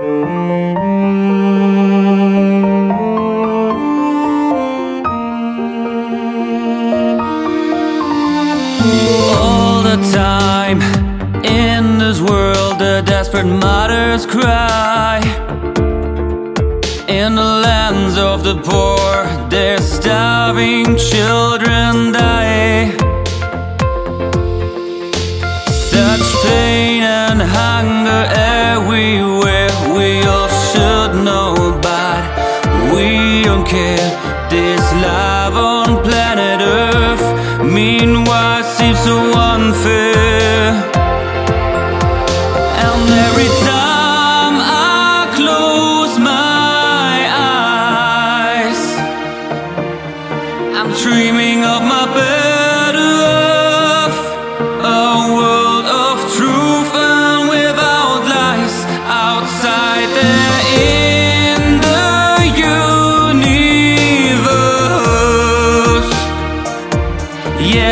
All the time in this world, the desperate martyrs cry. In the lands of the poor, their starving children die. Such pain and hunger. Don't care. This life on planet Earth, meanwhile, seems so unfair.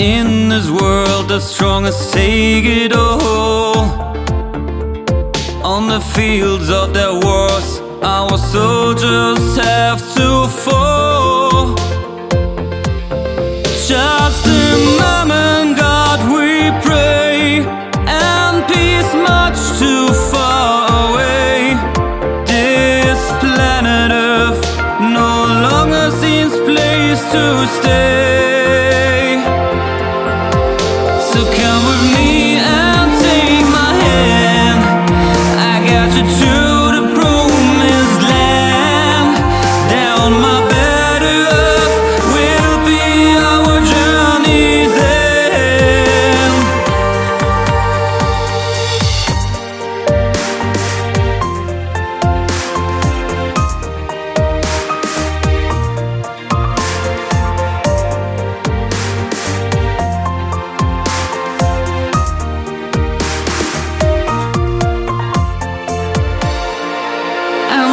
In this world, the strongest take it all. On the fields of their wars, our soldiers have to fall. Just a moment, God, we pray, and peace much too far away. This planet Earth no longer seems place to stay.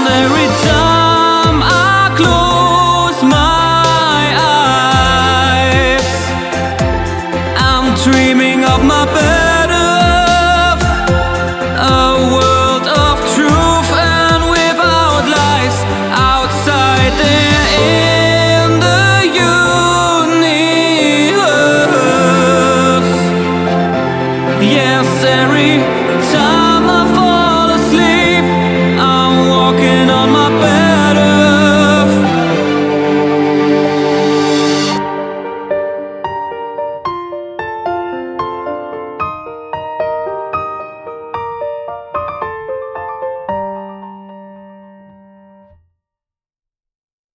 Every time